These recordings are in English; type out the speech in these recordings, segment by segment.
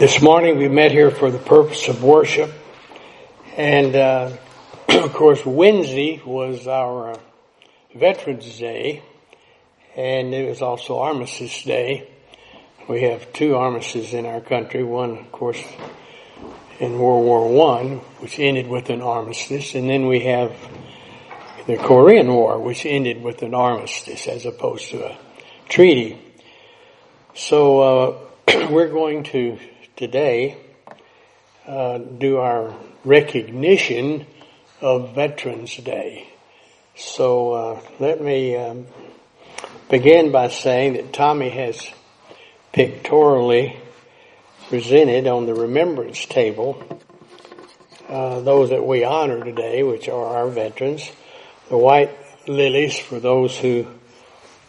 This morning we met here for the purpose of worship, and uh, of course Wednesday was our uh, Veterans Day, and it was also Armistice Day. We have two armistices in our country. One, of course, in World War One, which ended with an armistice, and then we have the Korean War, which ended with an armistice as opposed to a treaty. So uh, we're going to today uh, do our recognition of Veterans Day. So uh, let me um, begin by saying that Tommy has pictorially presented on the remembrance table uh, those that we honor today, which are our veterans, the white lilies for those who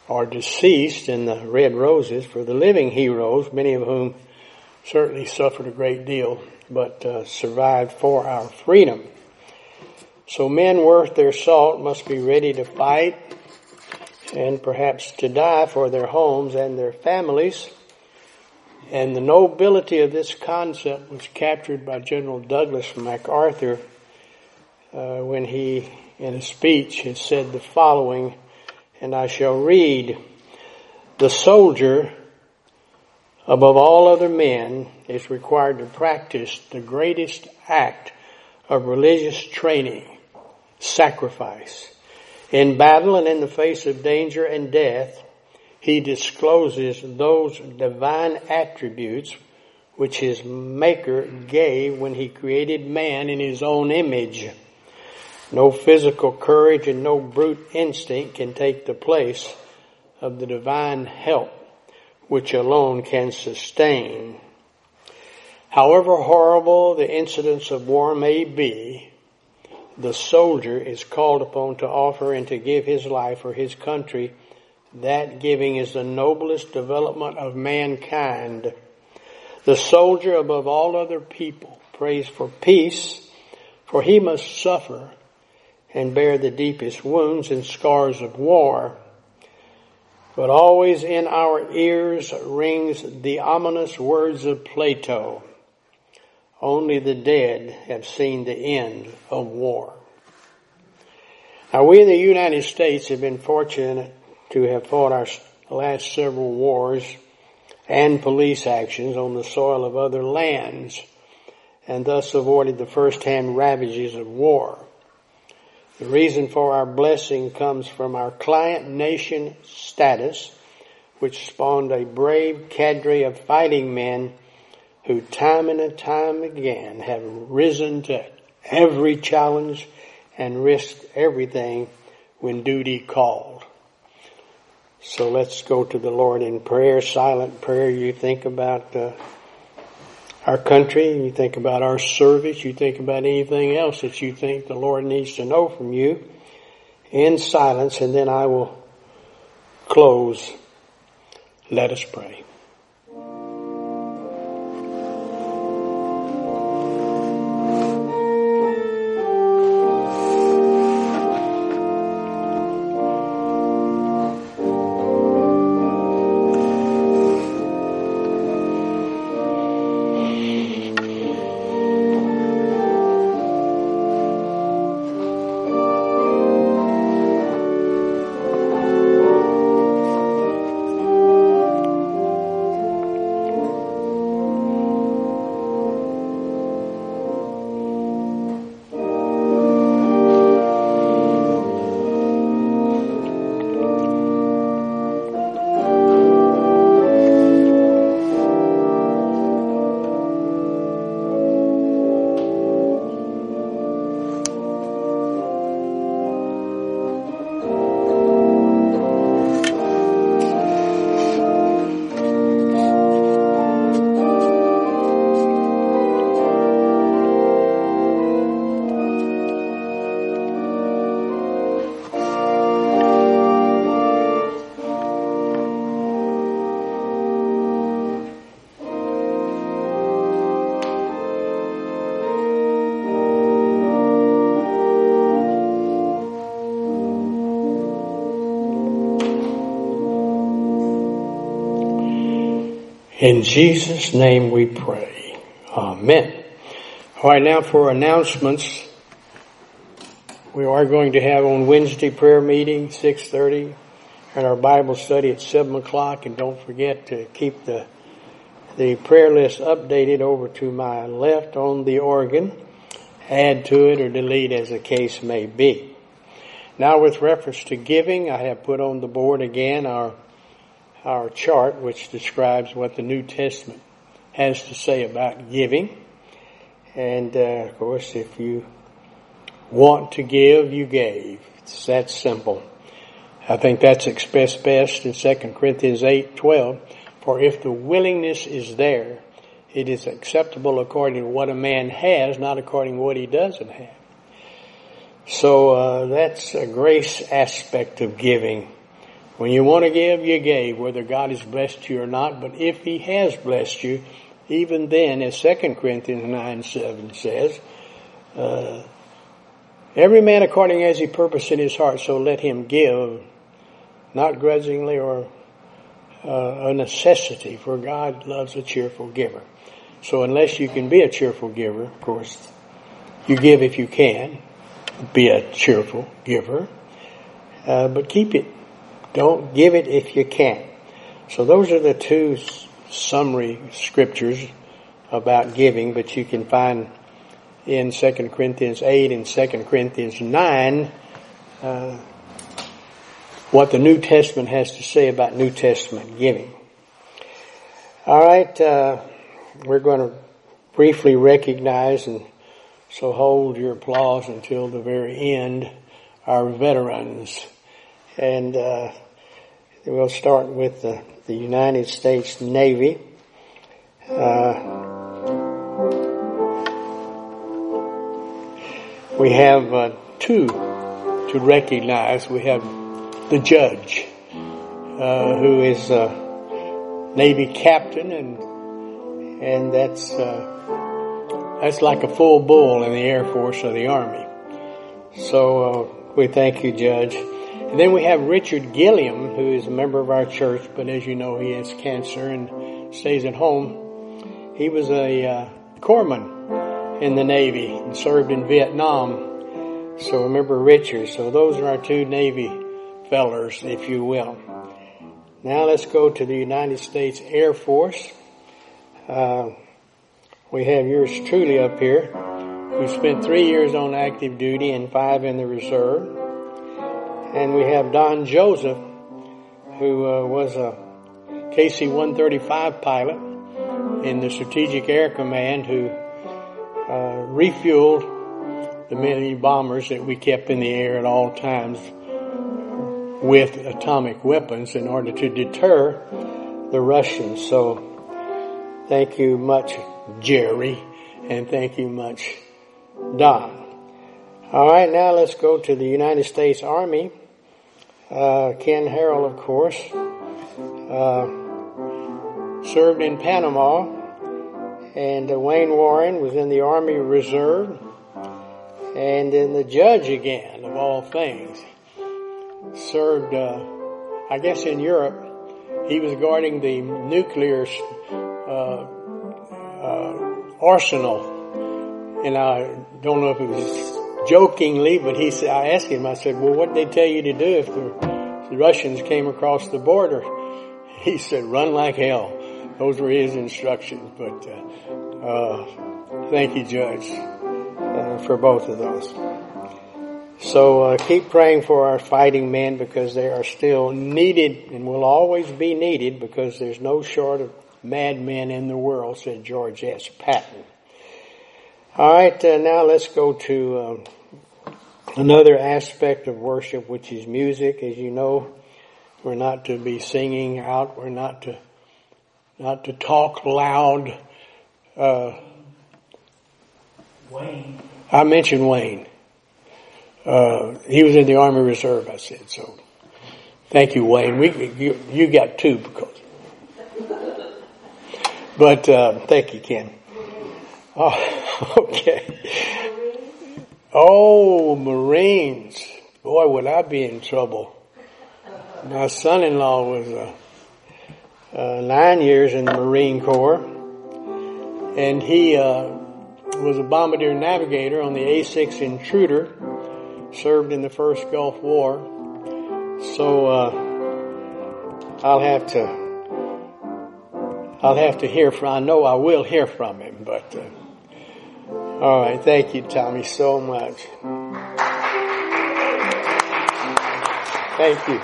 are deceased, and the red roses for the living heroes, many of whom certainly suffered a great deal, but uh, survived for our freedom. So men worth their salt must be ready to fight and perhaps to die for their homes and their families. And the nobility of this concept was captured by General Douglas MacArthur uh, when he, in a speech, has said the following, and I shall read, the soldier above all other men, is required to practice the greatest act of religious training, sacrifice. In battle and in the face of danger and death, he discloses those divine attributes which his maker gave when he created man in his own image. No physical courage and no brute instinct can take the place of the divine help which alone can sustain. However horrible the incidents of war may be, the soldier is called upon to offer and to give his life for his country. That giving is the noblest development of mankind. The soldier above all other people prays for peace, for he must suffer and bear the deepest wounds and scars of war. But always in our ears rings the ominous words of Plato. Only the dead have seen the end of war. Now we in the United States have been fortunate to have fought our last several wars and police actions on the soil of other lands and thus avoided the first-hand ravages of war. The reason for our blessing comes from our client nation status, which spawned a brave cadre of fighting men who time and time again have risen to every challenge and risked everything when duty called. So let's go to the Lord in prayer, silent prayer. You think about uh, our country, you think about our service, you think about anything else that you think the Lord needs to know from you in silence, and then I will close. Let us pray. In Jesus' name we pray. Amen. All right, now for announcements. We are going to have on Wednesday prayer meeting, 6.30, and our Bible study at 7 o'clock. And don't forget to keep the, the prayer list updated over to my left on the organ. Add to it or delete as the case may be. Now with reference to giving, I have put on the board again our, our chart which describes what the New Testament has to say about giving. And uh, of course, if you want to give, you gave. It's that simple. I think that's expressed best in 2 Corinthians 8, 12. For if the willingness is there, it is acceptable according to what a man has, not according to what he doesn't have. So uh, that's a grace aspect of giving. When you want to give, you gave, whether God has blessed you or not. But if He has blessed you, even then, as 2 Corinthians 9, 7 says, uh, Every man according as he purposed in his heart, so let him give, not grudgingly or uh, a necessity, for God loves a cheerful giver. So unless you can be a cheerful giver, of course, you give if you can, be a cheerful giver, uh, but keep it. Don't give it if you can't. So those are the two summary scriptures about giving, but you can find in 2 Corinthians 8 and 2 Corinthians 9 uh, what the New Testament has to say about New Testament giving. All right, uh, we're going to briefly recognize and so hold your applause until the very end, our veterans. And uh, we'll start with the, the United States Navy. Uh, we have uh, two to recognize. We have the judge, uh, who is a Navy captain, and and that's uh, that's like a full bull in the Air Force or the Army. So uh, we thank you, Judge. And then we have Richard Gilliam, who is a member of our church, but as you know, he has cancer and stays at home. He was a uh, corpsman in the Navy and served in Vietnam. So remember Richard. So those are our two Navy fellers, if you will. Now let's go to the United States Air Force. Uh, we have yours truly up here, who spent three years on active duty and five in the reserve. And we have Don Joseph, who uh, was a KC-135 pilot in the Strategic Air Command who uh, refueled the many bombers that we kept in the air at all times with atomic weapons in order to deter the Russians. So thank you much, Jerry, and thank you much, Don. All right, now let's go to the United States Army. Uh, Ken Harrell, of course, uh, served in Panama. And uh, Wayne Warren was in the Army Reserve, and then the judge again, of all things, served, uh, I guess in Europe, he was guarding the nuclear uh, arsenal, and I don't know if it was jokingly, but he said, I asked him, I said, well, what did they tell you to do if the, the Russians came across the border? He said, run like hell. Those were his instructions, but uh, uh, thank you, Judge, uh, for both of those. So uh, keep praying for our fighting men because they are still needed and will always be needed because there's no short of madmen in the world, said George S. Patton. All right, uh, now let's go to um, another aspect of worship, which is music. As you know, we're not to be singing out. We're not to not to talk loud. Uh, Wayne. I mentioned Wayne. Uh, he was in the Army Reserve, I said, so thank you, Wayne. We, you, you got two because, but, uh, thank you, Ken. Oh, okay. Oh, Marines. Boy, would I be in trouble. My son-in-law was a uh, nine years in the Marine Corps. and he uh, was a bombardier navigator on the A6 Intruder, served in the first Gulf War. So uh, I'll have to I'll have to hear from. I know I will hear from him, but uh, all right. Thank you, Tommy, so much. Thank you.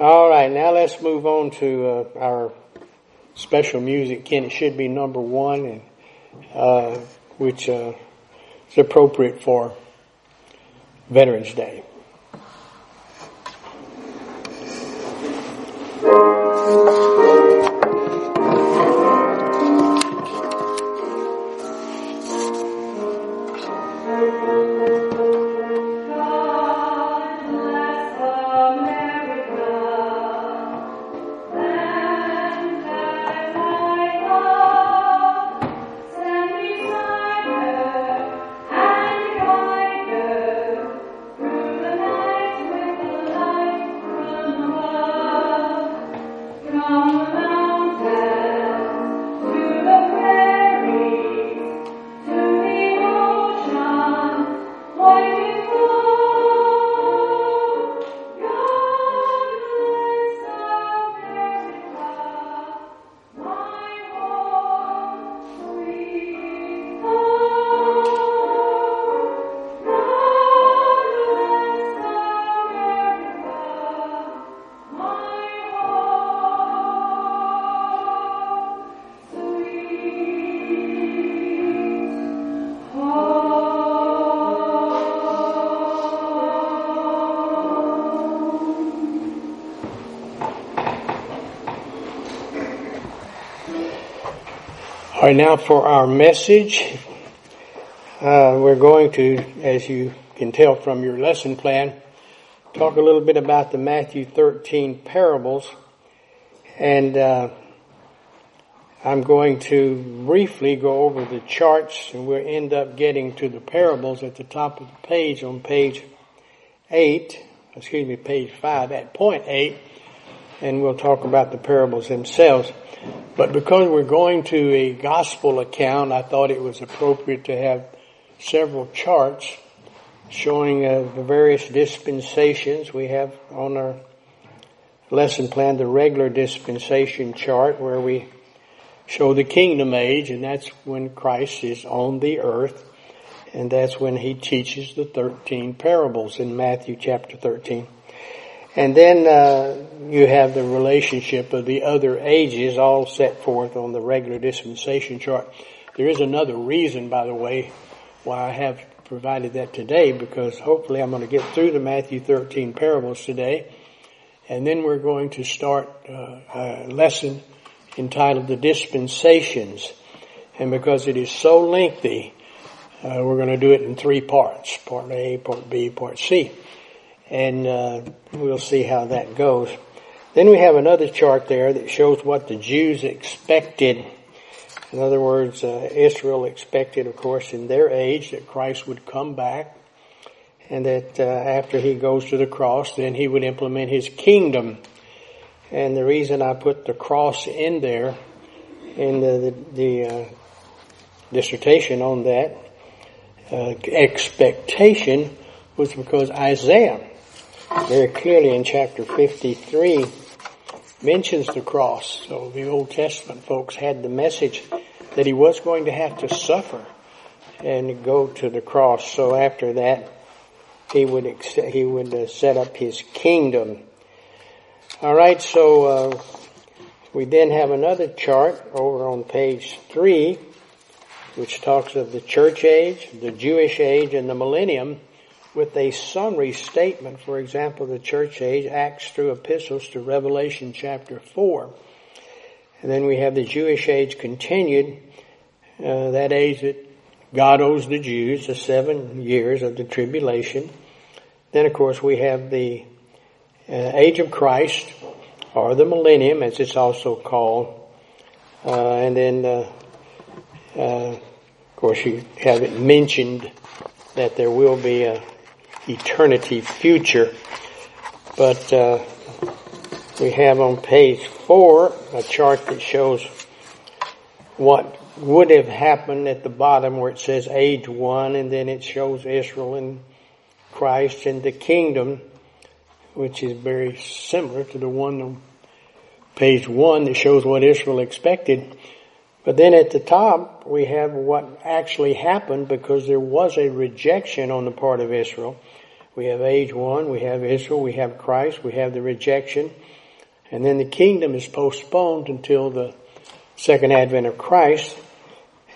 All right, now let's move on to uh, our special music. Ken, it should be number one, and uh, which uh, is appropriate for Veterans Day. All right, now for our message. Uh, we're going to, as you can tell from your lesson plan, talk a little bit about the Matthew 13 parables. And uh, I'm going to briefly go over the charts, and we'll end up getting to the parables at the top of the page on page 8, excuse me, page 5, at point 8, and we'll talk about the parables themselves. But because we're going to a gospel account, I thought it was appropriate to have several charts showing uh, the various dispensations. We have on our lesson plan the regular dispensation chart where we show the kingdom age, and that's when Christ is on the earth, and that's when he teaches the 13 parables in Matthew chapter 13. And then uh, you have the relationship of the other ages all set forth on the regular dispensation chart. There is another reason, by the way, why I have provided that today, because hopefully I'm going to get through the Matthew 13 parables today, and then we're going to start uh, a lesson entitled The Dispensations. And because it is so lengthy, uh, we're going to do it in three parts, part A, part B, part C and uh, we'll see how that goes. Then we have another chart there that shows what the Jews expected. In other words, uh, Israel expected, of course, in their age that Christ would come back and that uh, after he goes to the cross, then he would implement his kingdom. And the reason I put the cross in there in the, the, the uh, dissertation on that uh, expectation was because Isaiah very clearly in chapter 53 mentions the cross. So the Old Testament folks had the message that he was going to have to suffer and go to the cross. So after that, he would he would uh, set up his kingdom. All right, so uh, we then have another chart over on page three, which talks of the church age, the Jewish age, and the millennium with a summary statement, for example, the church age, Acts through epistles to Revelation chapter 4. And then we have the Jewish age continued, uh, that age that God owes the Jews, the seven years of the tribulation. Then, of course, we have the uh, age of Christ, or the millennium, as it's also called. Uh, and then, uh, uh, of course, you have it mentioned that there will be a eternity future. But uh, we have on page four a chart that shows what would have happened at the bottom where it says age one and then it shows Israel and Christ and the kingdom, which is very similar to the one on page one that shows what Israel expected. But then at the top, we have what actually happened because there was a rejection on the part of Israel. We have age one, we have Israel, we have Christ, we have the rejection, and then the kingdom is postponed until the second advent of Christ,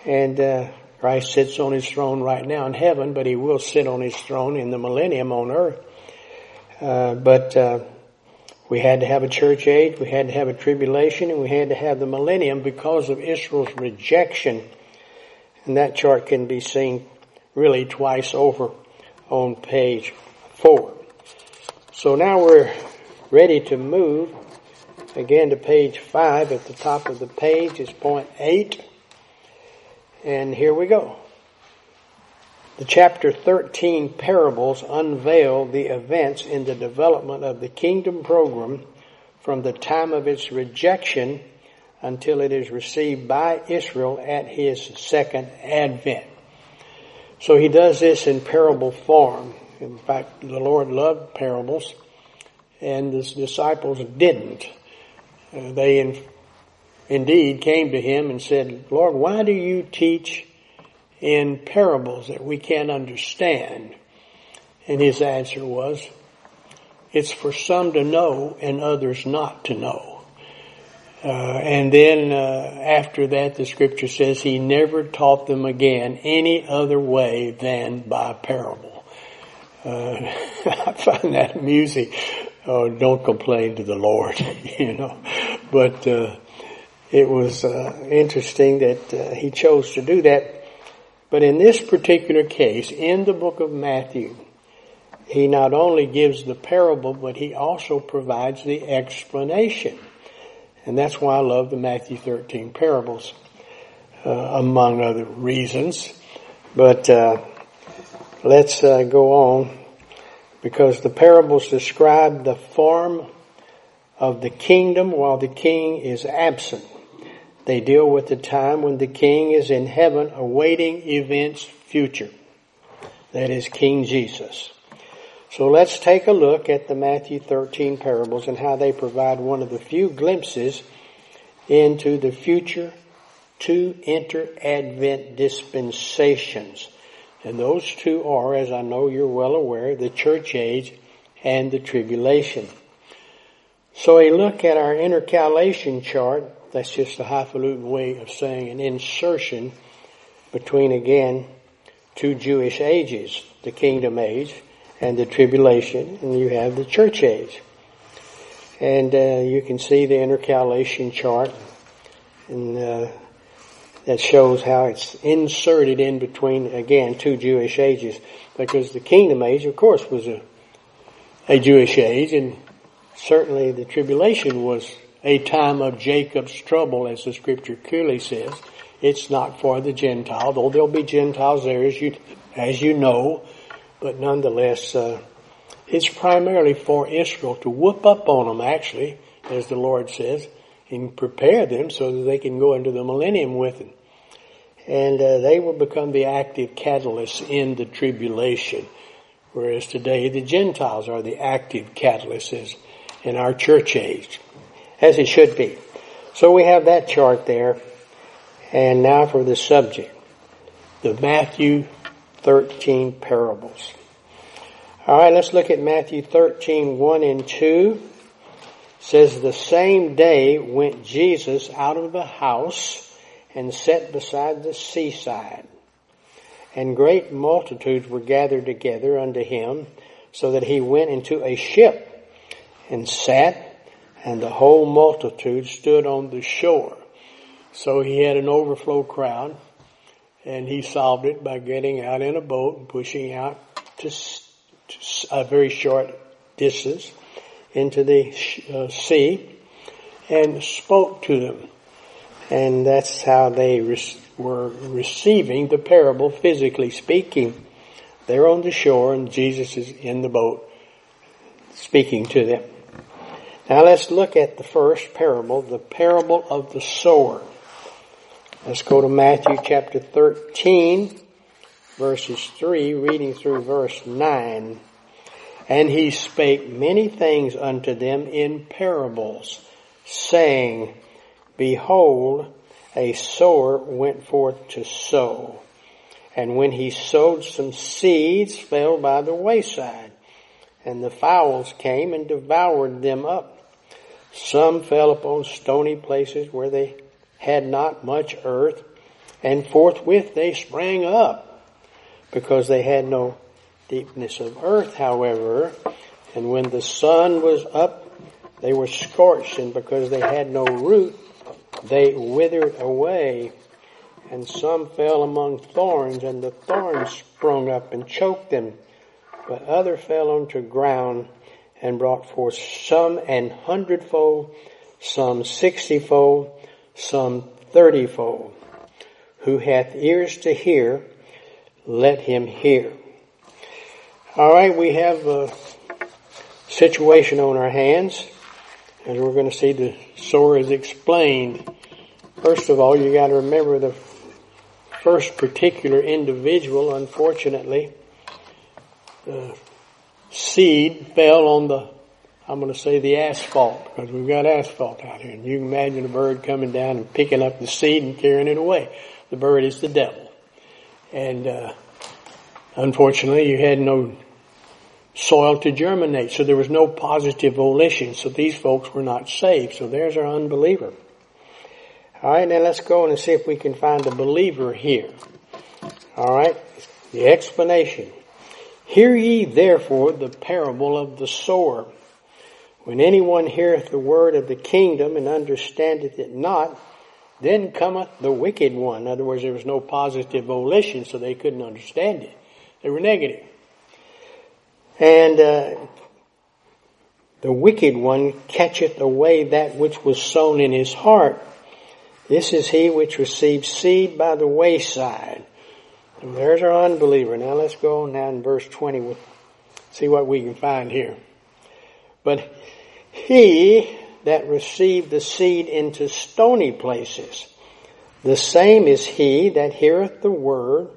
and uh, Christ sits on his throne right now in heaven, but he will sit on his throne in the millennium on earth. Uh, but uh, we had to have a church age, we had to have a tribulation, and we had to have the millennium because of Israel's rejection. And that chart can be seen really twice over on page four. So now we're ready to move again to page five. At the top of the page is point eight. And here we go. The chapter 13 parables unveil the events in the development of the kingdom program from the time of its rejection until it is received by Israel at his second advent. So he does this in parable form. In fact, the Lord loved parables and the disciples didn't. Uh, they in, indeed came to him and said, Lord, why do you teach in parables that we can't understand? And his answer was, it's for some to know and others not to know. Uh, and then uh, after that, the scripture says he never taught them again any other way than by parable. Uh, I find that amusing. Oh, don't complain to the Lord, you know. But uh, it was uh, interesting that uh, he chose to do that. But in this particular case, in the book of Matthew, he not only gives the parable, but he also provides the explanation. And that's why I love the Matthew 13 parables, uh, among other reasons. But uh, let's uh, go on because the parables describe the form of the kingdom while the king is absent. They deal with the time when the king is in heaven awaiting events future. That is King Jesus. So let's take a look at the Matthew 13 parables and how they provide one of the few glimpses into the future to inter-advent dispensations and those two are, as I know you're well aware, the church age and the tribulation. So a look at our intercalation chart, that's just a highfalutin way of saying an insertion between again two Jewish ages, the kingdom age and the tribulation, and you have the church age. And uh, you can see the intercalation chart, and uh, that shows how it's inserted in between, again, two Jewish ages. Because the kingdom age, of course, was a, a Jewish age, and certainly the tribulation was a time of Jacob's trouble, as the scripture clearly says. It's not for the Gentile, though there'll be Gentiles there, as you, as you know, but nonetheless, uh, it's primarily for Israel to whoop up on them, actually, as the Lord says and prepare them so that they can go into the millennium with him. And uh, they will become the active catalysts in the tribulation. Whereas today the Gentiles are the active catalysts in our church age, as it should be. So we have that chart there. And now for the subject, the Matthew 13 parables. All right, let's look at Matthew 13, 1 and 2 says the same day went Jesus out of the house and sat beside the seaside. And great multitudes were gathered together unto him, so that he went into a ship and sat, and the whole multitude stood on the shore. So he had an overflow crowd, and he solved it by getting out in a boat and pushing out to, a very short distance into the uh, sea and spoke to them. And that's how they re- were receiving the parable, physically speaking. They're on the shore and Jesus is in the boat speaking to them. Now let's look at the first parable, the parable of the sower. Let's go to Matthew chapter 13, verses 3, reading through verse 9. And he spake many things unto them in parables, saying, Behold, a sower went forth to sow. And when he sowed, some seeds fell by the wayside, and the fowls came and devoured them up. Some fell upon stony places where they had not much earth, and forthwith they sprang up, because they had no deepness of earth, however. And when the sun was up, they were scorched, and because they had no root, they withered away and some fell among thorns, and the thorns sprung up and choked them. But other fell onto ground and brought forth some an hundredfold, some sixtyfold, some thirtyfold. Who hath ears to hear, let him hear. All right, we have a situation on our hands, and we're going to see the sower is explained. First of all, you got to remember the first particular individual, unfortunately, the seed fell on the, I'm going to say the asphalt, because we've got asphalt out here. And you can imagine a bird coming down and picking up the seed and carrying it away. The bird is the devil. And, uh, unfortunately, you had no soil to germinate, so there was no positive volition, so these folks were not saved. So there's our unbeliever. All right, now let's go and see if we can find a believer here. All right, the explanation. Hear ye therefore the parable of the sower. When anyone heareth the word of the kingdom and understandeth it not, then cometh the wicked one. In other words, there was no positive volition, so they couldn't understand it. They were negative. And uh, the wicked one catcheth away that which was sown in his heart. This is he which receives seed by the wayside. And there's our unbeliever. Now let's go now in verse 20. We'll see what we can find here. But he that received the seed into stony places, the same is he that heareth the word,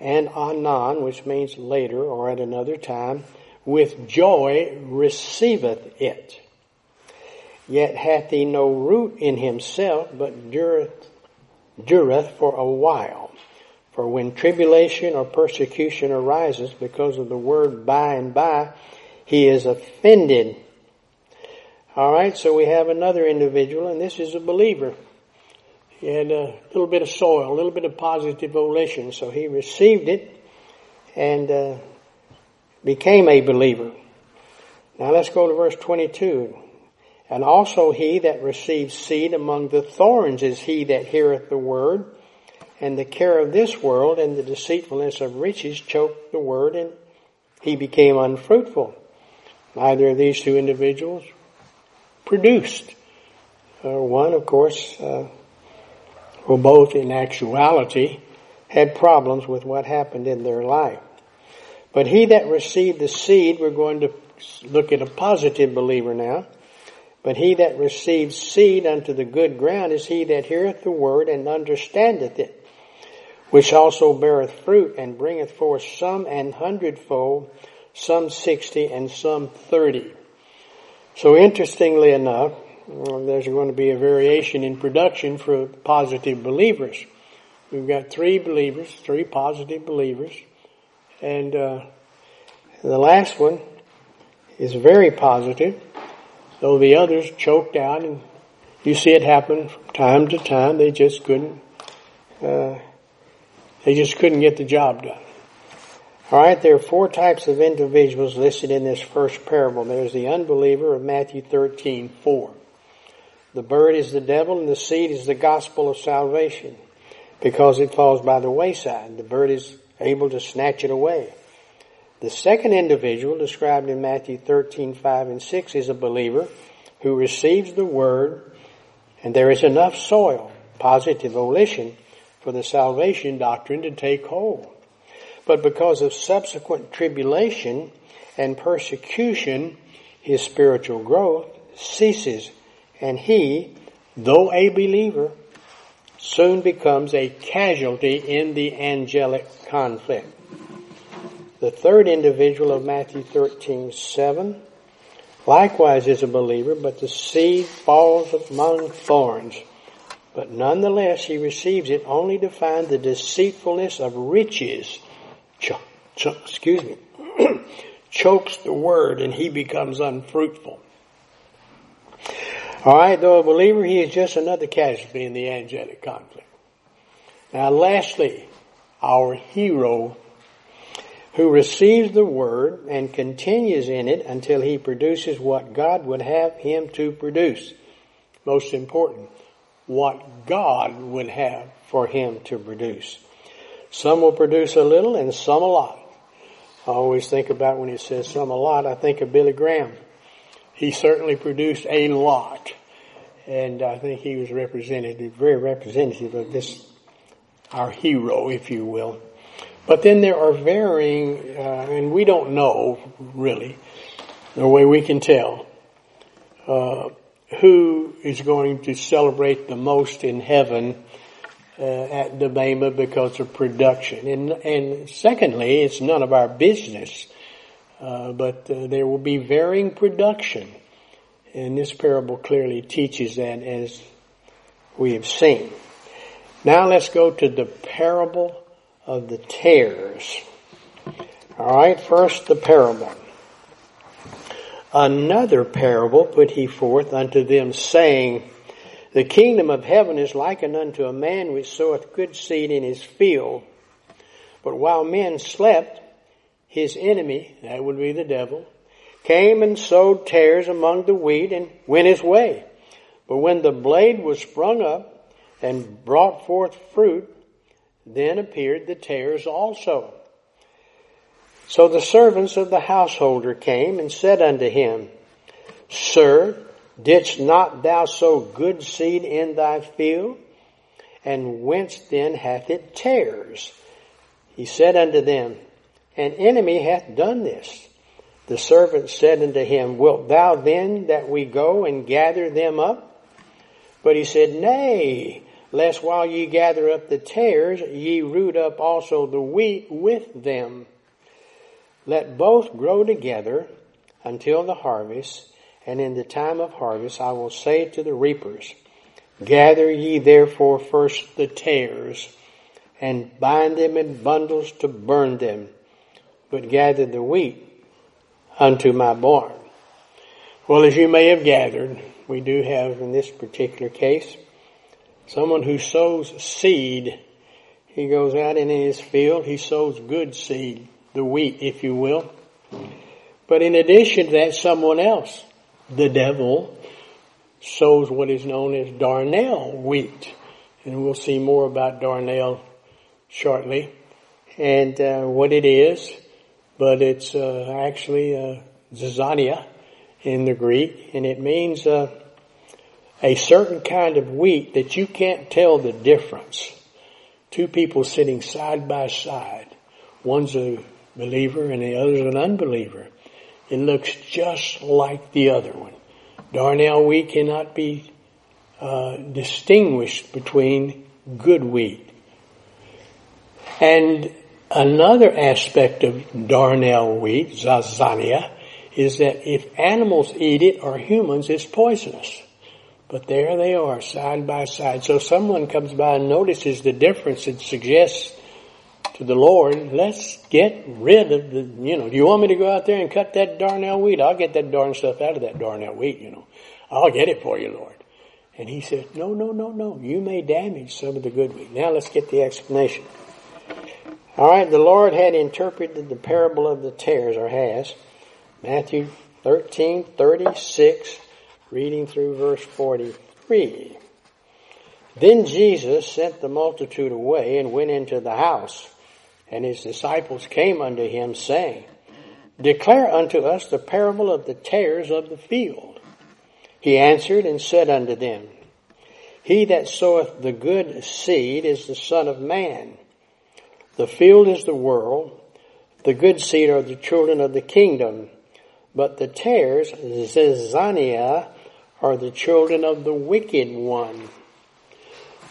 and anon, which means later or at another time, with joy receiveth it. Yet hath he no root in himself, but dureth, dureth for a while. For when tribulation or persecution arises because of the word by and by, he is offended. Alright, so we have another individual, and this is a believer. Had a little bit of soil, a little bit of positive volition, so he received it and uh, became a believer. Now let's go to verse 22. And also he that receives seed among the thorns is he that heareth the word, and the care of this world and the deceitfulness of riches choke the word, and he became unfruitful. Neither of these two individuals produced. Uh, one, of course, uh, well, both in actuality had problems with what happened in their life. But he that received the seed, we're going to look at a positive believer now. But he that receives seed unto the good ground is he that heareth the word and understandeth it, which also beareth fruit and bringeth forth some an hundredfold, some sixty, and some thirty. So interestingly enough, there's going to be a variation in production for positive believers. We've got three believers, three positive believers, and uh, the last one is very positive though the others choked out and you see it happen from time to time. They just couldn't, uh, they just couldn't get the job done. Alright, there are four types of individuals listed in this first parable. There's the unbeliever of Matthew 13, 4. The bird is the devil and the seed is the gospel of salvation because it falls by the wayside. The bird is able to snatch it away. The second individual described in Matthew 13, 5 and 6 is a believer who receives the word and there is enough soil, positive volition, for the salvation doctrine to take hold. But because of subsequent tribulation and persecution, his spiritual growth ceases and he, though a believer, soon becomes a casualty in the angelic conflict. The third individual of Matthew 13, 7, likewise is a believer, but the seed falls among thorns. But nonetheless, he receives it only to find the deceitfulness of riches, ch- ch- excuse me, chokes the word and he becomes unfruitful. Alright, though a believer, he is just another casualty in the angelic conflict. Now lastly, our hero who receives the word and continues in it until he produces what God would have him to produce. Most important, what God would have for him to produce. Some will produce a little and some a lot. I always think about when it says some a lot, I think of Billy Graham. He certainly produced a lot. And I think he was representative, very representative of this, our hero, if you will. But then there are varying, uh, and we don't know really, the way we can tell, uh, who is going to celebrate the most in heaven uh, at the Bema because of production. And, and secondly, it's none of our business, uh, but uh, there will be varying production. And this parable clearly teaches that as we have seen. Now let's go to the parable of the tares. Alright, first the parable. Another parable put he forth unto them saying, the kingdom of heaven is likened unto a man which soweth good seed in his field. But while men slept, his enemy, that would be the devil, came and sowed tares among the wheat and went his way. But when the blade was sprung up and brought forth fruit, then appeared the tares also. So the servants of the householder came and said unto him, Sir, Didst not thou sow good seed in thy field? And whence then hath it tares? He said unto them, An enemy hath done this. The servant said unto him, Wilt thou then that we go and gather them up? But he said, Nay, lest while ye gather up the tares, ye root up also the wheat with them. Let both grow together until the harvest, and in the time of harvest I will say to the reapers, Gather ye therefore first the tares, and bind them in bundles to burn them, but gather the wheat unto my barn. Well, as you may have gathered, we do have in this particular case someone who sows seed. He goes out in his field, he sows good seed, the wheat, if you will. But in addition to that, someone else the devil sows what is known as darnel wheat. And we'll see more about darnel shortly and uh, what it is. But it's uh, actually uh, zizania in the Greek, and it means uh, a certain kind of wheat that you can't tell the difference. Two people sitting side by side. One's a believer and the other's an unbeliever. It looks just like the other one. Darnel wheat cannot be uh, distinguished between good wheat. And another aspect of darnel wheat, zizania, is that if animals eat it or humans, it's poisonous. But there they are, side by side. So someone comes by and notices the difference and suggests to the Lord, let's get rid of the, you know, do you want me to go out there and cut that darnel wheat? I'll get that darn stuff out of that darnel wheat, you know. I'll get it for you, Lord. And he said, no, no, no, no. You may damage some of the good wheat. Now let's get the explanation. All right, the Lord had interpreted the parable of the tares, or has. Matthew 13, 36, reading through verse 43. Then Jesus sent the multitude away and went into the house. And his disciples came unto him saying, Declare unto us the parable of the tares of the field. He answered and said unto them, He that soweth the good seed is the Son of Man. The field is the world. The good seed are the children of the kingdom. But the tares, zizania, are the children of the wicked one.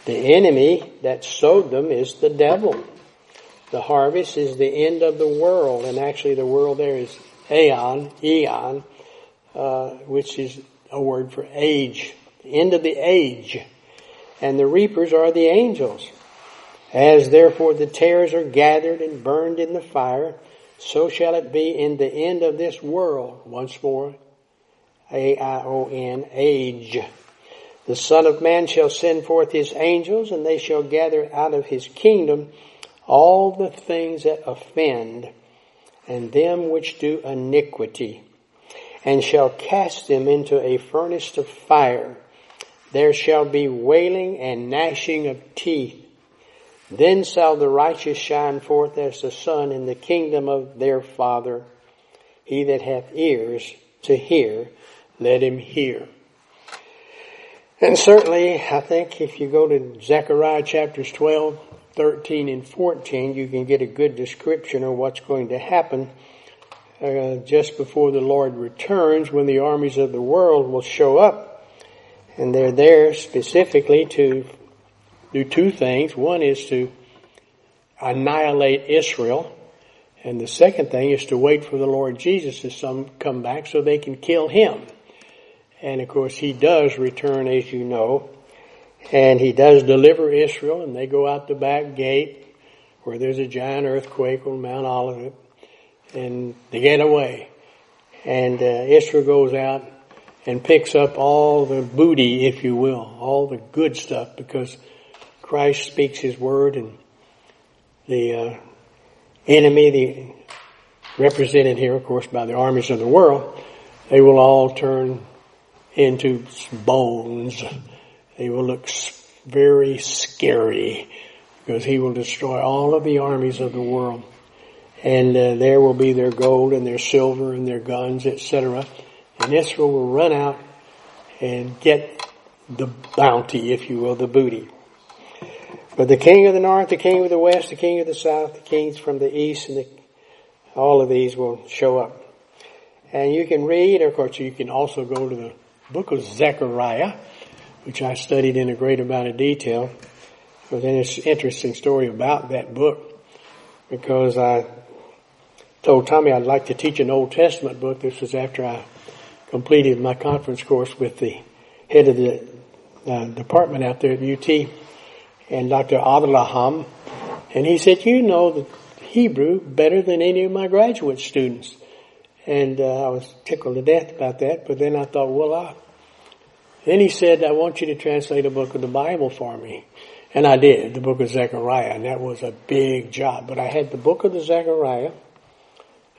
The enemy that sowed them is the devil. The harvest is the end of the world, and actually the world there is aeon, eon, uh, which is a word for age, end of the age. And the reapers are the angels. As therefore the tares are gathered and burned in the fire, so shall it be in the end of this world. Once more, A-I-O-N, age. The Son of Man shall send forth his angels, and they shall gather out of his kingdom all the things that offend, and them which do iniquity, and shall cast them into a furnace of fire. There shall be wailing and gnashing of teeth. Then shall the righteous shine forth as the sun in the kingdom of their Father. He that hath ears to hear, let him hear. And certainly, I think if you go to Zechariah chapters 12, 13, and 14, you can get a good description of what's going to happen uh, just before the Lord returns when the armies of the world will show up. And they're there specifically to do two things. One is to annihilate Israel. And the second thing is to wait for the Lord Jesus to some come back so they can kill him. And of course he does return as you know. And he does deliver Israel and they go out the back gate where there's a giant earthquake on Mount Olivet and they get away. And uh, Israel goes out and picks up all the booty, if you will, all the good stuff because Christ speaks his word and the uh, enemy, the represented here, of course, by the armies of the world, they will all turn into bones. They will look very scary because he will destroy all of the armies of the world. And uh, there will be their gold and their silver and their guns, etc. And Israel will run out and get the bounty, if you will, the booty. But the king of the north, the king of the west, the king of the south, the kings from the east, and the, all of these will show up. And you can read, of course, you can also go to the book of Zechariah, which I studied in a great amount of detail. But then it's an interesting story about that book because I told Tommy I'd like to teach an Old Testament book. This was after I completed my conference course with the head of the uh, department out there at UT and Dr. Avraham. And he said, you know the Hebrew better than any of my graduate students. And uh, I was tickled to death about that. But then I thought, well, I, then he said, I want you to translate a book of the Bible for me. And I did, the book of Zechariah, and that was a big job. But I had the book of the Zechariah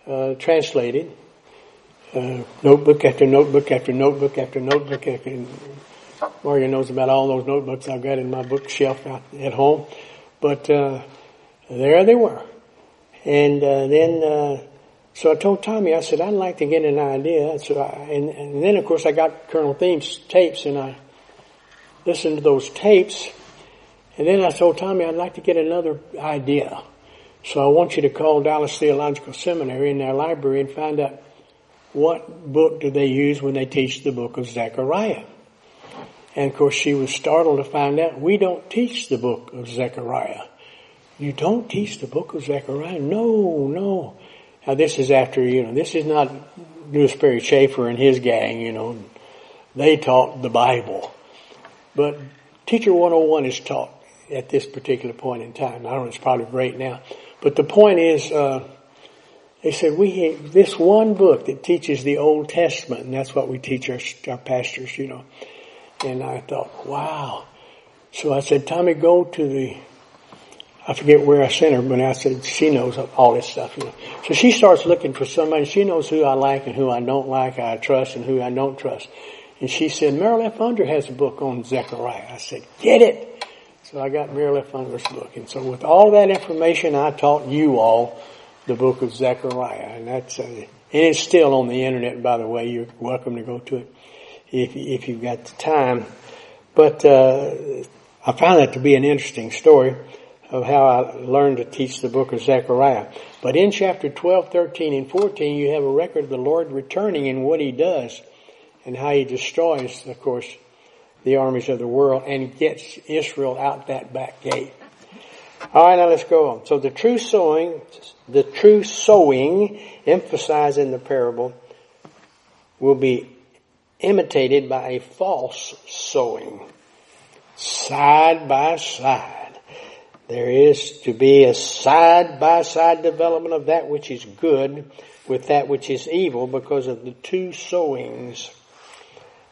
uh, translated, uh, notebook after notebook after notebook after notebook after. Mario knows about all those notebooks I've got in my bookshelf at home. But uh, there they were. And uh, then uh, so I told Tommy, I said, I'd like to get an idea. So I, and, and then of course I got Colonel Thieme's tapes and I listened to those tapes. And then I told Tommy, I'd like to get another idea. So I want you to call Dallas Theological Seminary in their library and find out what book do they use when they teach the book of Zechariah. And of course she was startled to find out we don't teach the book of Zechariah. You don't teach the book of Zechariah? No, no. Now this is after, you know, this is not Lewis Sperry Chafer and his gang, you know. They taught the Bible. But Teacher 101 is taught at this particular point in time. I don't know, it's probably great now. But the point is, uh, they said, we have this one book that teaches the Old Testament, and that's what we teach our, our pastors, you know. And I thought, wow. So I said, Tommy, go to the I forget where I sent her, but I said she knows all this stuff. So she starts looking for somebody. She knows who I like and who I don't like, I trust and who I don't trust. And she said, Merrill F. Unger has a book on Zechariah. I said, get it. So I got Merrill F. Unger's book. And so with all that information, I taught you all the book of Zechariah. And that's, uh, and it's still on the internet, by the way. You're welcome to go to it if, if you've got the time. But, uh, I found that to be an interesting story of how I learned to teach the book of Zechariah. But in chapter 12, 13, and 14, you have a record of the Lord returning and what He does and how He destroys, of course, the armies of the world and gets Israel out that back gate. All right, now let's go on. So the true sowing, the true sowing emphasized in the parable will be imitated by a false sowing. Side by side. There is to be a side by side development of that which is good with that which is evil because of the two sowings.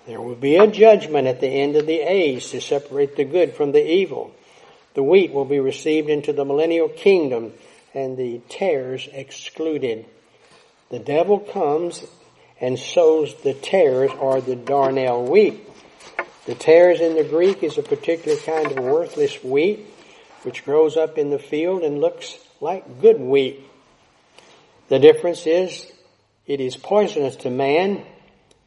There will be a judgment at the end of the age to separate the good from the evil. The wheat will be received into the millennial kingdom and the tares excluded. The devil comes and sows the tares or the darnel wheat. The tares in the Greek is a particular kind of worthless wheat which grows up in the field and looks like good wheat. The difference is it is poisonous to man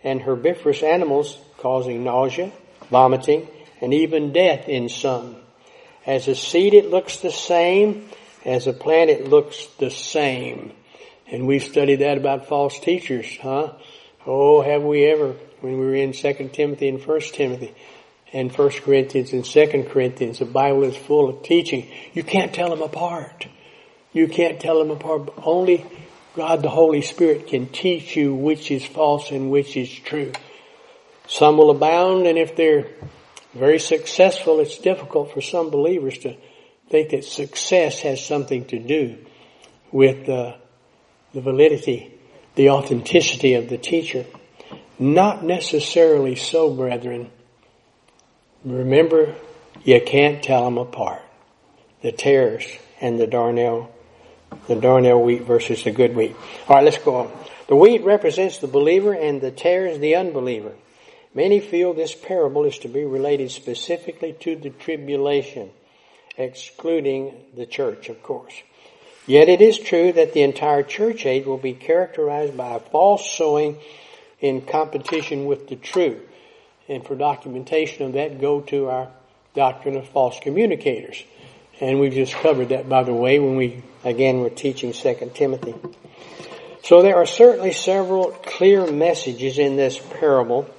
and herbivorous animals causing nausea, vomiting, and even death in some. As a seed it looks the same, as a plant it looks the same. And we've studied that about false teachers, huh? Oh, have we ever, when we were in 2 Timothy and 1 Timothy and 1 Corinthians and 2 Corinthians, the Bible is full of teaching. You can't tell them apart. You can't tell them apart. Only God the Holy Spirit can teach you which is false and which is true. Some will abound and if they're very successful, it's difficult for some believers to think that success has something to do with uh, the validity, the authenticity of the teacher. Not necessarily so, brethren. Remember, you can't tell them apart. The tares and the darnel the darnel wheat versus the good wheat. All right, let's go on. The wheat represents the believer and the tares the unbeliever. Many feel this parable is to be related specifically to the tribulation, excluding the church, of course. Yet it is true that the entire church age will be characterized by a false sowing in competition with the true. And for documentation of that, go to our doctrine of false communicators. And we've just covered that, by the way, when we Again, we're teaching 2 Timothy. So there are certainly several clear messages in this parable.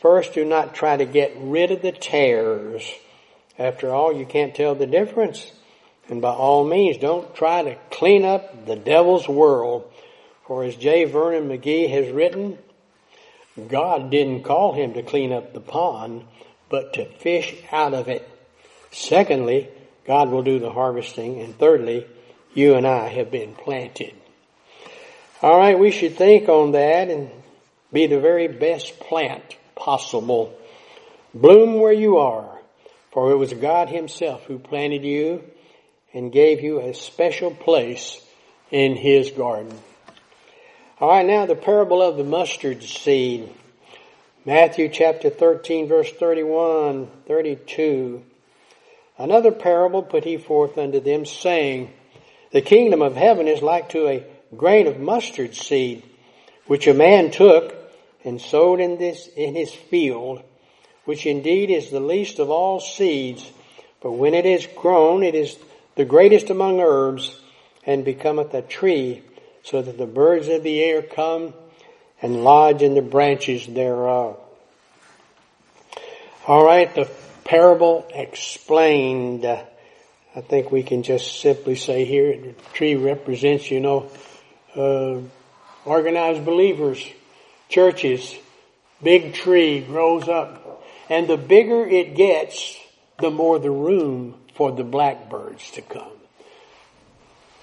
First, do not try to get rid of the tares. After all, you can't tell the difference. And by all means, don't try to clean up the devil's world. For as J. Vernon McGee has written, God didn't call him to clean up the pond, but to fish out of it. Secondly, God will do the harvesting. And thirdly, you and I have been planted. All right, we should think on that and be the very best plant possible. Bloom where you are, for it was God Himself who planted you and gave you a special place in His garden. All right, now the parable of the mustard seed. Matthew chapter 13 verse 31, 32. Another parable put he forth unto them saying, the kingdom of heaven is like to a grain of mustard seed, which a man took and sowed in this, in his field, which indeed is the least of all seeds, but when it is grown, it is the greatest among herbs, and becometh a tree, so that the birds of the air come and lodge in the branches thereof. All right, the parable explained. I think we can just simply say here, the tree represents, you know, uh, organized believers, churches, big tree grows up. And the bigger it gets, the more the room for the blackbirds to come.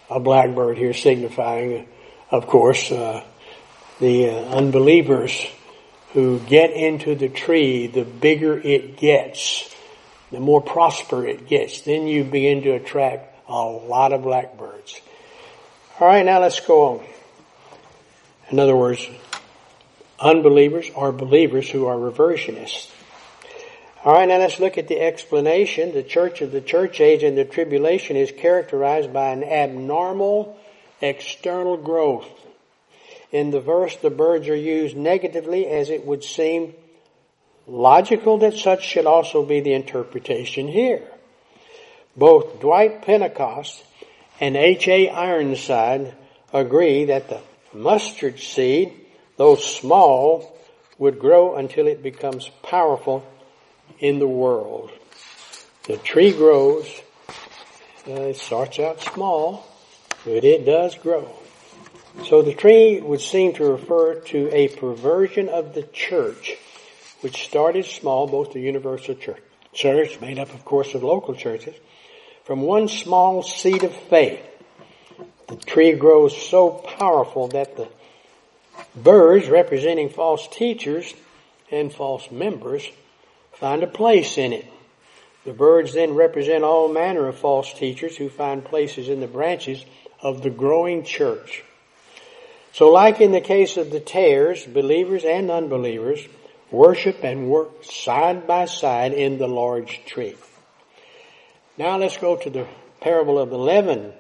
A blackbird here signifying, of course, uh, the uh, unbelievers who get into the tree, the bigger it gets, the more prosper it gets, then you begin to attract a lot of blackbirds. All right, now let's go on. In other words, unbelievers are believers who are reversionists. All right, now let's look at the explanation. The church of the church age and the tribulation is characterized by an abnormal external growth. In the verse, the birds are used negatively as it would seem logical that such should also be the interpretation here. Both Dwight Pentecost and H.A. Ironside agree that the mustard seed, though small, would grow until it becomes powerful in the world. The tree grows, uh, it starts out small, but it does grow. So the tree would seem to refer to a perversion of the church, which started small, both the universal church, church made up of course of local churches, from one small seed of faith. The tree grows so powerful that the birds representing false teachers and false members find a place in it. The birds then represent all manner of false teachers who find places in the branches of the growing church. So like in the case of the tares, believers and unbelievers worship and work side by side in the large tree. Now let's go to the parable of the leaven.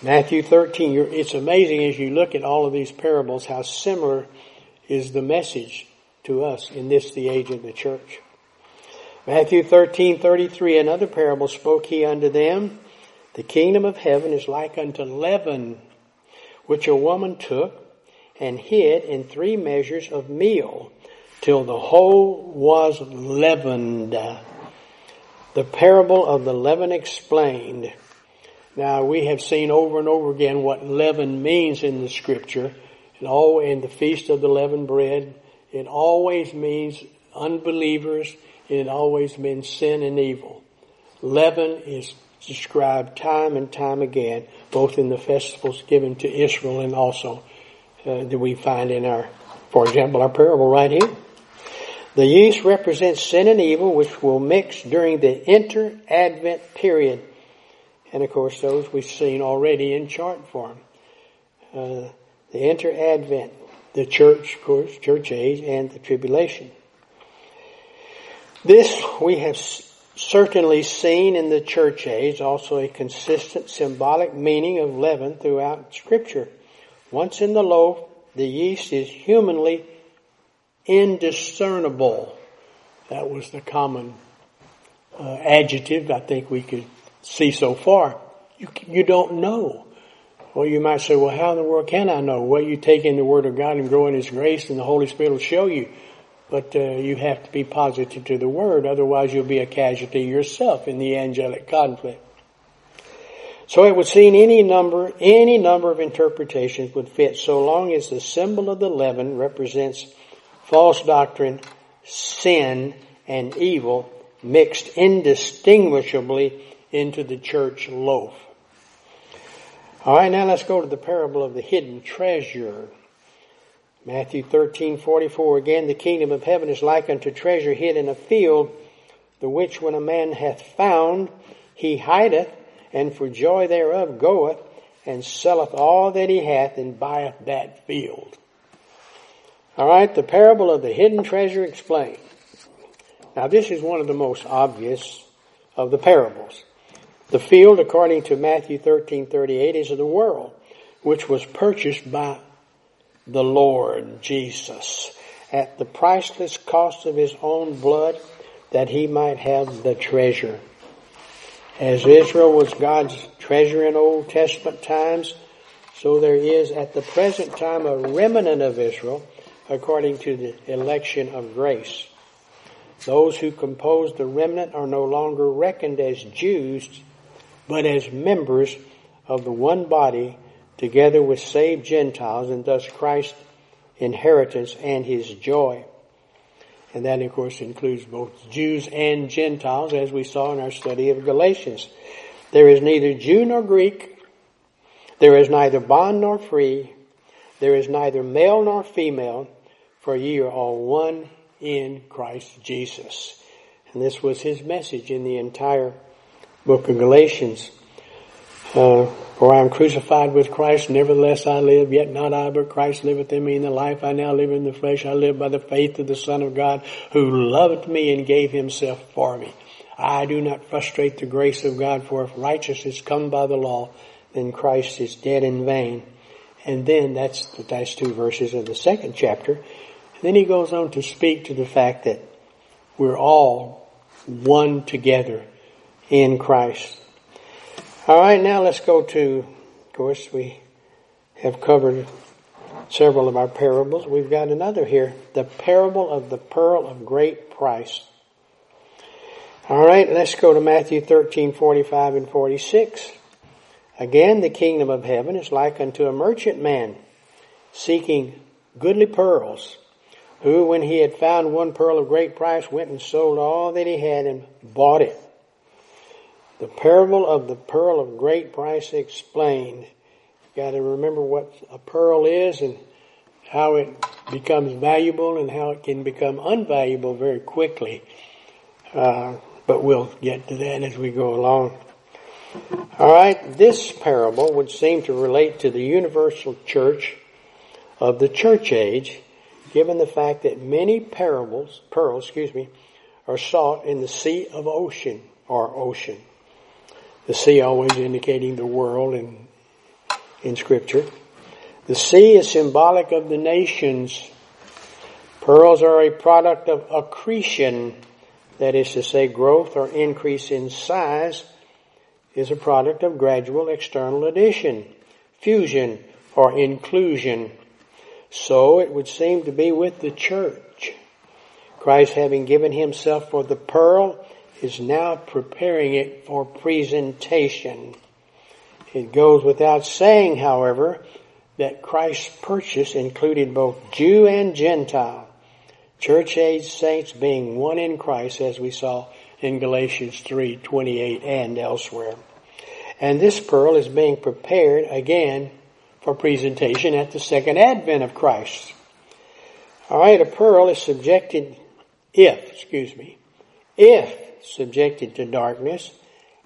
Matthew 13, it's amazing as you look at all of these parables how similar is the message to us in this, the age of the church. Matthew 13, 33, another parable spoke he unto them, the kingdom of heaven is like unto leaven, which a woman took and hid in three measures of meal till the whole was leavened. The parable of the leaven explained. Now we have seen over and over again what leaven means in the scripture and all in the feast of the leavened bread. It always means unbelievers it always means sin and evil. Leaven is described time and time again, both in the festivals given to Israel and also uh, that we find in our, for example, our parable right here. The yeast represents sin and evil, which will mix during the inter-advent period. And of course, those we've seen already in chart form. Uh, the inter-advent, the church, of course, church age, and the tribulation. This we have certainly seen in the church age, also a consistent symbolic meaning of leaven throughout scripture. Once in the loaf, the yeast is humanly indiscernible. That was the common uh, adjective I think we could see so far. You, you don't know. Well, you might say, well, how in the world can I know? Well, you take in the Word of God and grow in His grace and the Holy Spirit will show you. But uh, you have to be positive to the word, otherwise you'll be a casualty yourself in the angelic conflict. So it would seem any number, any number of interpretations would fit so long as the symbol of the leaven represents false doctrine, sin, and evil mixed indistinguishably into the church loaf. Alright, now let's go to the parable of the hidden treasure. Matthew 13, 44, again, the kingdom of heaven is like unto treasure hid in a field, the which when a man hath found, he hideth, and for joy thereof goeth, and selleth all that he hath, and buyeth that field. Alright, the parable of the hidden treasure explained. Now this is one of the most obvious of the parables. The field, according to Matthew 13, 38, is of the world, which was purchased by the Lord Jesus at the priceless cost of his own blood that he might have the treasure. As Israel was God's treasure in Old Testament times, so there is at the present time a remnant of Israel according to the election of grace. Those who compose the remnant are no longer reckoned as Jews, but as members of the one body together with saved Gentiles and thus Christ's inheritance and his joy. And that of course includes both Jews and Gentiles as we saw in our study of Galatians. There is neither Jew nor Greek. There is neither bond nor free. There is neither male nor female, for ye are all one in Christ Jesus. And this was his message in the entire book of Galatians. Uh, for I am crucified with Christ, nevertheless I live, yet not I, but Christ liveth in me. In the life I now live in the flesh, I live by the faith of the Son of God, who loved me and gave himself for me. I do not frustrate the grace of God, for if righteousness come by the law, then Christ is dead in vain. And then that's the last two verses of the second chapter. And then he goes on to speak to the fact that we're all one together in Christ. All right, now let's go to, of course, we have covered several of our parables. We've got another here, the parable of the pearl of great price. All right, let's go to Matthew 13, 45 and 46. Again, the kingdom of heaven is like unto a merchant man seeking goodly pearls, who, when he had found one pearl of great price, went and sold all that he had and bought it. The parable of the pearl of great price explained. You got to remember what a pearl is and how it becomes valuable and how it can become unvaluable very quickly. Uh, but we'll get to that as we go along. All right, this parable would seem to relate to the universal church of the church age, given the fact that many parables, pearls, excuse me, are sought in the sea of ocean or ocean. The sea always indicating the world in, in scripture. The sea is symbolic of the nations. Pearls are a product of accretion, that is to say growth or increase in size is a product of gradual external addition, fusion, or inclusion. So it would seem to be with the church. Christ having given himself for the pearl is now preparing it for presentation. It goes without saying, however, that Christ's purchase included both Jew and Gentile, church age saints being one in Christ as we saw in Galatians 3, 28 and elsewhere. And this pearl is being prepared again for presentation at the second advent of Christ. Alright, a pearl is subjected, if, excuse me, if subjected to darkness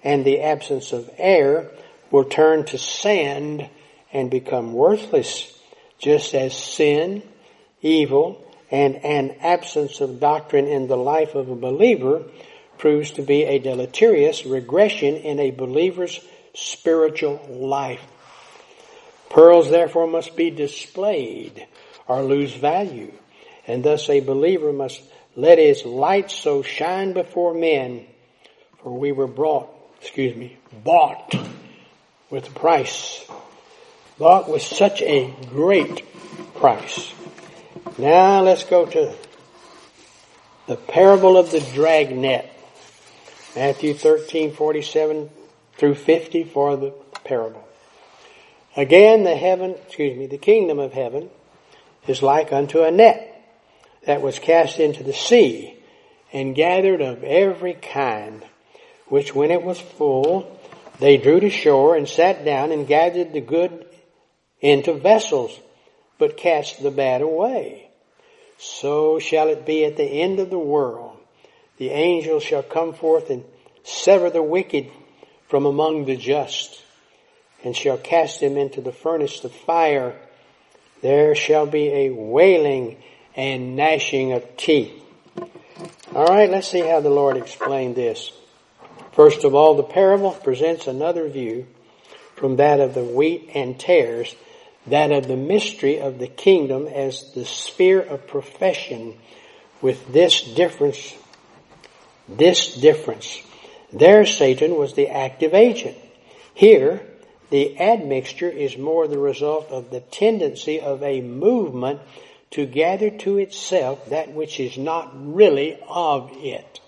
and the absence of air will turn to sand and become worthless, just as sin, evil, and an absence of doctrine in the life of a believer proves to be a deleterious regression in a believer's spiritual life. Pearls therefore must be displayed or lose value, and thus a believer must let his light so shine before men, for we were brought, excuse me, bought with a price. Bought with such a great price. Now let's go to the parable of the dragnet. Matthew 13, 47 through 50 for the parable. Again, the heaven, excuse me, the kingdom of heaven is like unto a net that was cast into the sea and gathered of every kind, which when it was full, they drew to shore and sat down and gathered the good into vessels, but cast the bad away. So shall it be at the end of the world. The angels shall come forth and sever the wicked from among the just, and shall cast them into the furnace of fire. There shall be a wailing and gnashing of teeth. All right, let's see how the Lord explained this. First of all, the parable presents another view from that of the wheat and tares, that of the mystery of the kingdom as the sphere of profession with this difference, this difference. There Satan was the active agent. Here, the admixture is more the result of the tendency of a movement to gather to itself that which is not really of it.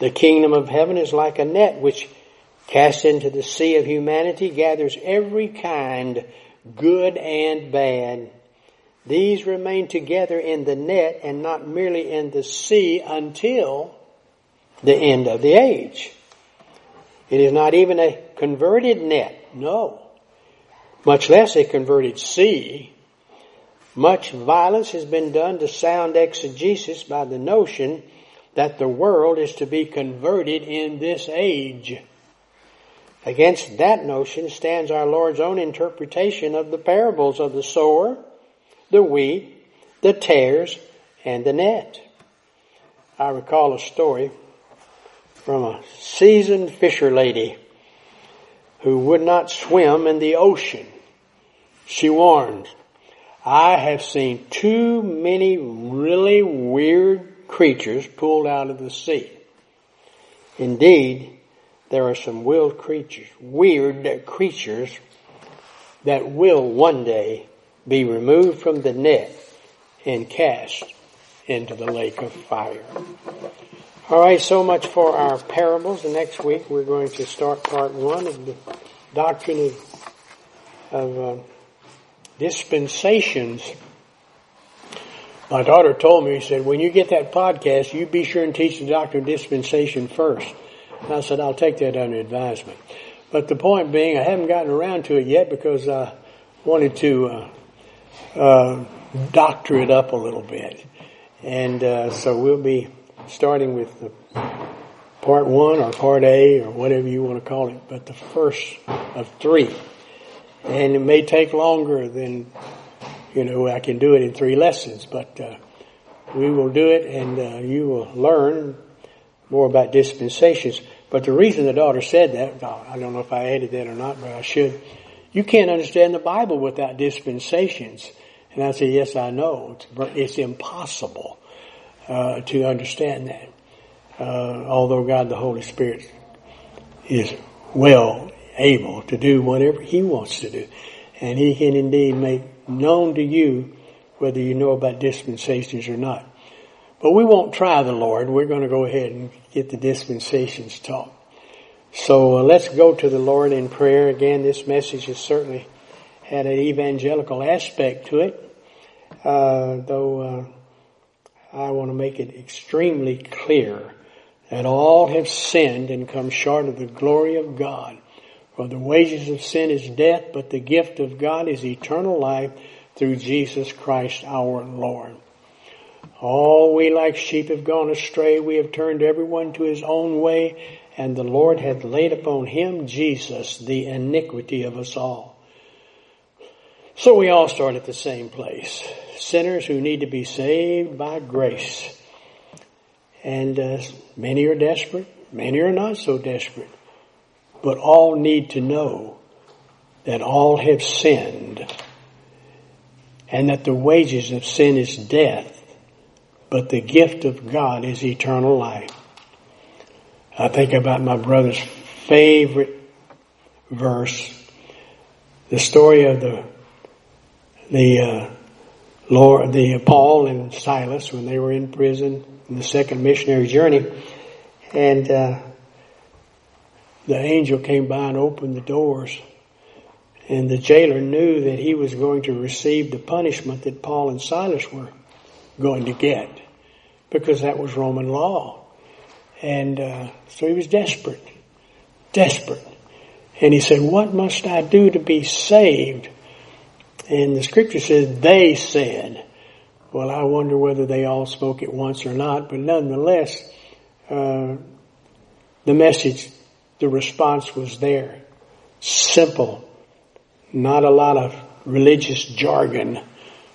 The kingdom of heaven is like a net which cast into the sea of humanity gathers every kind, good and bad. These remain together in the net and not merely in the sea until the end of the age. It is not even a converted net, no. Much less a converted sea. Much violence has been done to sound exegesis by the notion that the world is to be converted in this age. Against that notion stands our Lord's own interpretation of the parables of the sower, the wheat, the tares, and the net. I recall a story from a seasoned fisher lady who would not swim in the ocean. She warned, I have seen too many really weird creatures pulled out of the sea. Indeed, there are some wild creatures, weird creatures that will one day be removed from the net and cast into the lake of fire. All right, so much for our parables. Next week we're going to start part one of the doctrine of, of uh, dispensations. My daughter told me, she said, when you get that podcast, you be sure and teach the doctrine of dispensation first. And I said, I'll take that under advisement. But the point being, I haven't gotten around to it yet because I wanted to uh, uh, doctor it up a little bit. And uh, so we'll be starting with the part one or part A or whatever you want to call it, but the first of three. And it may take longer than, you know, I can do it in three lessons, but uh, we will do it and uh, you will learn more about dispensations. But the reason the daughter said that, I don't know if I added that or not, but I should. You can't understand the Bible without dispensations. And I said, yes, I know. It's, it's impossible uh, to understand that. Uh, although God the Holy Spirit is well able to do whatever He wants to do. And He can indeed make known to you whether you know about dispensations or not. But we won't try the Lord. We're going to go ahead and get the dispensations taught. So uh, let's go to the Lord in prayer. Again, this message has certainly had an evangelical aspect to it, uh, though uh, I want to make it extremely clear that all have sinned and come short of the glory of God. For the wages of sin is death, but the gift of God is eternal life through Jesus Christ our Lord. All we like sheep have gone astray. We have turned everyone to his own way, and the Lord hath laid upon him, Jesus, the iniquity of us all. So we all start at the same place. Sinners who need to be saved by grace. And uh, many are desperate, many are not so desperate. But all need to know that all have sinned and that the wages of sin is death, but the gift of God is eternal life. I think about my brother's favorite verse, the story of the the uh, Lord, the Paul and Silas when they were in prison in the second missionary journey, and uh, the angel came by and opened the doors, and the jailer knew that he was going to receive the punishment that Paul and Silas were going to get, because that was Roman law, and uh, so he was desperate, desperate, and he said, "What must I do to be saved?" And the scripture says they said. Well, I wonder whether they all spoke at once or not, but nonetheless, uh, the message, the response was there. Simple. Not a lot of religious jargon,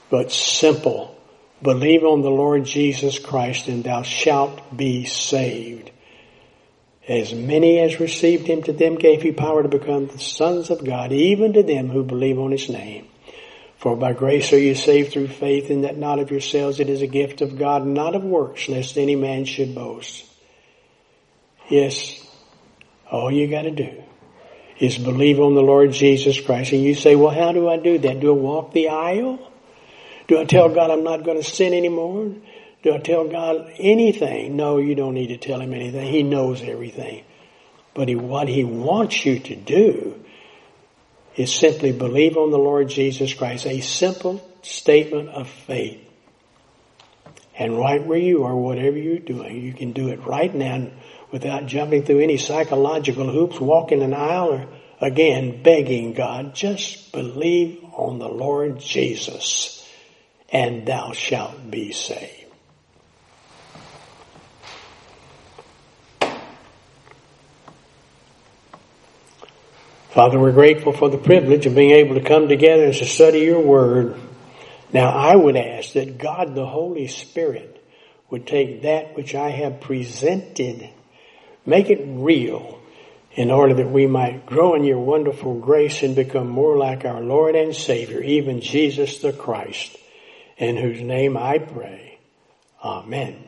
but simple. Believe on the Lord Jesus Christ and thou shalt be saved. As many as received him to them gave he power to become the sons of God, even to them who believe on his name for by grace are you saved through faith, and that not of yourselves, it is a gift of God, not of works, lest any man should boast. Yes, all you gotta do is believe on the Lord Jesus Christ. And you say, well, how do I do that? Do I walk the aisle? Do I tell God I'm not going to sin anymore? Do I tell God anything? No, you don't need to tell him anything. He knows everything. But he, what he wants you to do is simply believe on the Lord Jesus Christ. A simple statement of faith. And right where you are, whatever you're doing, you can do it right now without jumping through any psychological hoops, walking an aisle, or again begging God, just believe on the Lord Jesus and thou shalt be saved. Father, we're grateful for the privilege of being able to come together and to study your word. Now I would ask that God the Holy Spirit would take that which I have presented, make it real in order that we might grow in your wonderful grace and become more like our Lord and Savior, even Jesus the Christ, in whose name I pray. Amen.